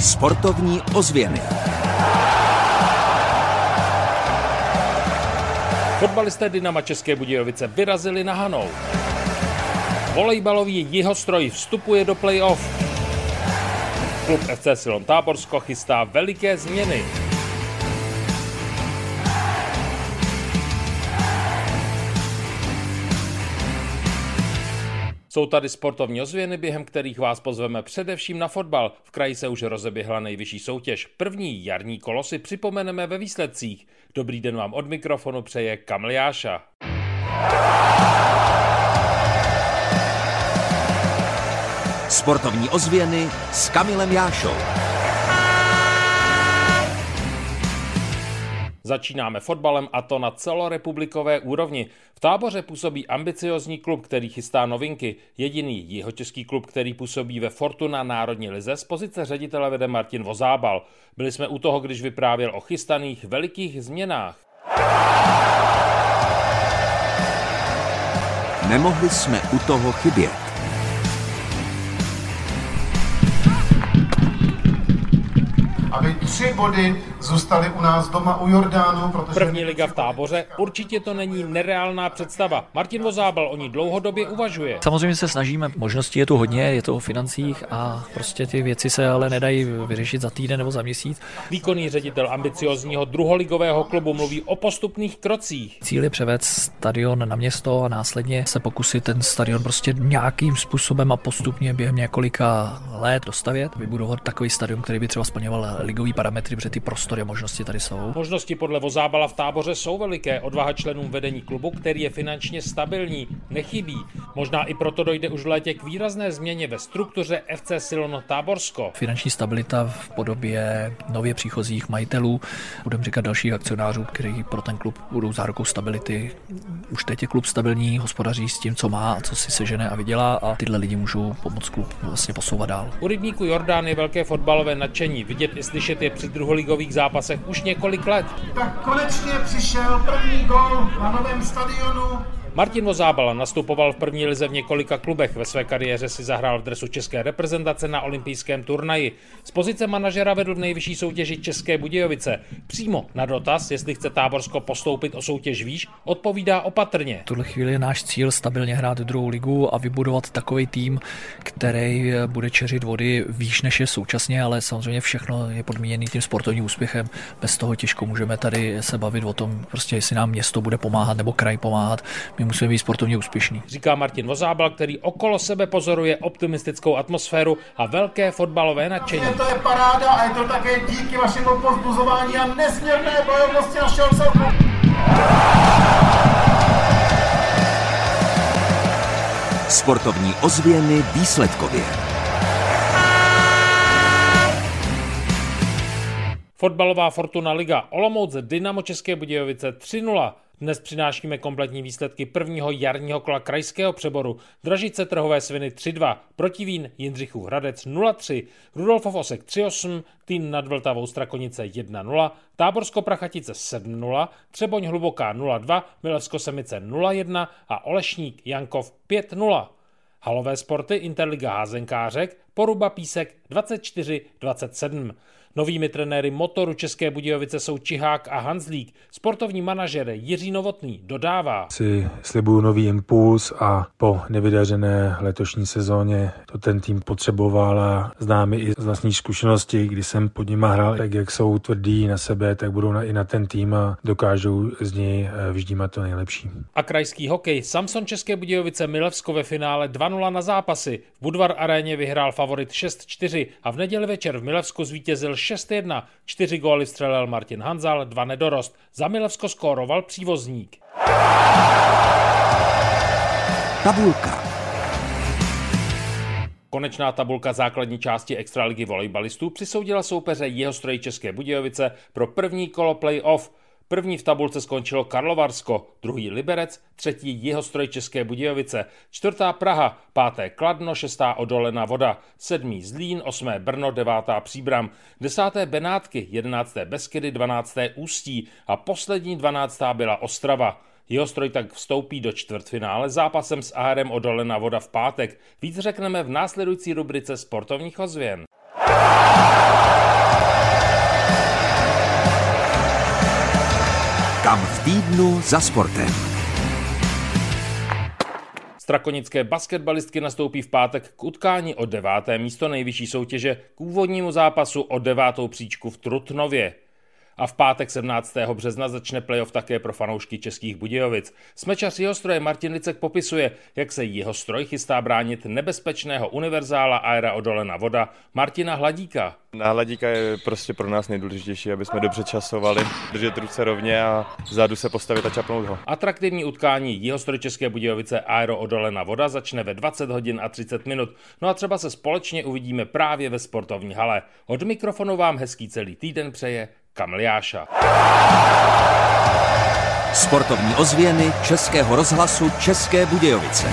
Sportovní ozvěny. Fotbalisté Dynama České Budějovice vyrazili na Hanou. Volejbalový jihostroj vstupuje do play-off. Klub FC Silon Táborsko chystá veliké změny. Jsou tady sportovní ozvěny, během kterých vás pozveme především na fotbal. V kraji se už rozeběhla nejvyšší soutěž. První jarní kolo si připomeneme ve výsledcích. Dobrý den vám od mikrofonu přeje Kamliáša. Sportovní ozvěny s Kamilem Jášou. Začínáme fotbalem a to na celorepublikové úrovni. V táboře působí ambiciozní klub, který chystá novinky. Jediný jihočeský klub, který působí ve Fortuna Národní lize, z pozice ředitele vede Martin Vozábal. Byli jsme u toho, když vyprávěl o chystaných velikých změnách. Nemohli jsme u toho chybět. Tři body zůstaly u nás doma u Jordánu. Protože První liga v táboře, určitě to není nereálná představa. Martin Vozábal o ní dlouhodobě uvažuje. Samozřejmě se snažíme, možností je tu hodně, je to o financích a prostě ty věci se ale nedají vyřešit za týden nebo za měsíc. Výkonný ředitel ambiciozního druholigového klubu mluví o postupných krocích. Cíl je převést stadion na město a následně se pokusit ten stadion prostě nějakým způsobem a postupně během několika let dostavět, vybudovat takový stadion, který by třeba splňoval ligový parametry, protože ty prostory a možnosti tady jsou. Možnosti podle Vozábala v táboře jsou veliké. Odvaha členům vedení klubu, který je finančně stabilní, nechybí. Možná i proto dojde už v létě k výrazné změně ve struktuře FC Silon Táborsko. Finanční stabilita v podobě nově příchozích majitelů, budeme říkat dalších akcionářů, kteří pro ten klub budou zárukou stability. Už teď je klub stabilní, hospodaří s tím, co má a co si sežene a vydělá a tyhle lidi můžou pomoct klub vlastně posouvat dál. U rybníku Jordán je velké fotbalové nadšení. Vidět i slyšet je při druholigových zápasech už několik let. Tak konečně přišel první gol na novém stadionu. Martin Vozábal nastupoval v první lize v několika klubech. Ve své kariéře si zahrál v dresu české reprezentace na olympijském turnaji. Z pozice manažera vedl v nejvyšší soutěži České Budějovice. Přímo na dotaz, jestli chce Táborsko postoupit o soutěž výš, odpovídá opatrně. V tuhle chvíli je náš cíl stabilně hrát druhou ligu a vybudovat takový tým, který bude čeřit vody výš než je současně, ale samozřejmě všechno je podmíněný tím sportovním úspěchem. Bez toho těžko můžeme tady se bavit o tom, prostě jestli nám město bude pomáhat nebo kraj pomáhat. My musíme být sportovně úspěšní. Říká Martin Vozábal, který okolo sebe pozoruje optimistickou atmosféru a velké fotbalové nadšení. To je paráda a je to také díky vašemu pozbuzování a nesmírné bojovnosti našeho celku. Sportovní ozvěny výsledkově. Fotbalová Fortuna Liga Olomouc Dynamo České Budějovice 3-0. Dnes přinášíme kompletní výsledky prvního jarního kola krajského přeboru. Dražice trhové sviny 3-2, Protivín Jindřichův Hradec 0-3, Rudolfov Osek 3-8, Týn nad Vltavou Strakonice 1-0, Táborsko Prachatice 7-0, Třeboň Hluboká 0-2, Milevsko Semice 0-1 a Olešník Jankov 5-0. Halové sporty Interliga Házenkářek, Poruba Písek 24-27. Novými trenéry motoru České Budějovice jsou Čihák a Hanzlík. Sportovní manažer Jiří Novotný dodává. Si slibuju nový impuls a po nevydařené letošní sezóně to ten tým potřeboval a známe i z vlastní zkušenosti, kdy jsem pod nima hrál, tak jak jsou tvrdí na sebe, tak budou na, i na ten tým a dokážou z něj vyždímat to nejlepší. A krajský hokej. Samson České Budějovice Milevsko ve finále 2-0 na zápasy. V Budvar aréně vyhrál favorit 6-4 a v neděli večer v Milevsku zvítězil 6-1. Čtyři góly střelil Martin Hanzal, dva nedorost. Za Milevsko skóroval přívozník. Tabulka. Konečná tabulka základní části extraligy volejbalistů přisoudila soupeře jeho stroji České Budějovice pro první kolo play-off. První v tabulce skončilo Karlovarsko, druhý Liberec, třetí Jihostroj České Budějovice, čtvrtá Praha, páté Kladno, šestá Odolená voda, sedmý Zlín, osmé Brno, devátá Příbram, desáté Benátky, jedenácté Beskydy, dvanácté Ústí a poslední dvanáctá byla Ostrava. Jihostroj tak vstoupí do čtvrtfinále zápasem s ARM Odolená voda v pátek. Víc řekneme v následující rubrice sportovních ozvěn. Kam v týdnu za sportem. Strakonické basketbalistky nastoupí v pátek k utkání o deváté místo nejvyšší soutěže k úvodnímu zápasu o devátou příčku v Trutnově. A v pátek 17. března začne playoff také pro fanoušky českých Budějovic. Smečař jeho stroje Martin Licek popisuje, jak se jeho stroj chystá bránit nebezpečného univerzála Aera Odolena voda Martina Hladíka. Na hladíka je prostě pro nás nejdůležitější, aby jsme dobře časovali, držet ruce rovně a vzadu se postavit a čapnout ho. Atraktivní utkání Jihostroj České Budějovice Aero Odolena voda začne ve 20 hodin a 30 minut. No a třeba se společně uvidíme právě ve sportovní hale. Od mikrofonu vám hezký celý týden přeje Kamliáša. Sportovní ozvěny Českého rozhlasu České Budějovice.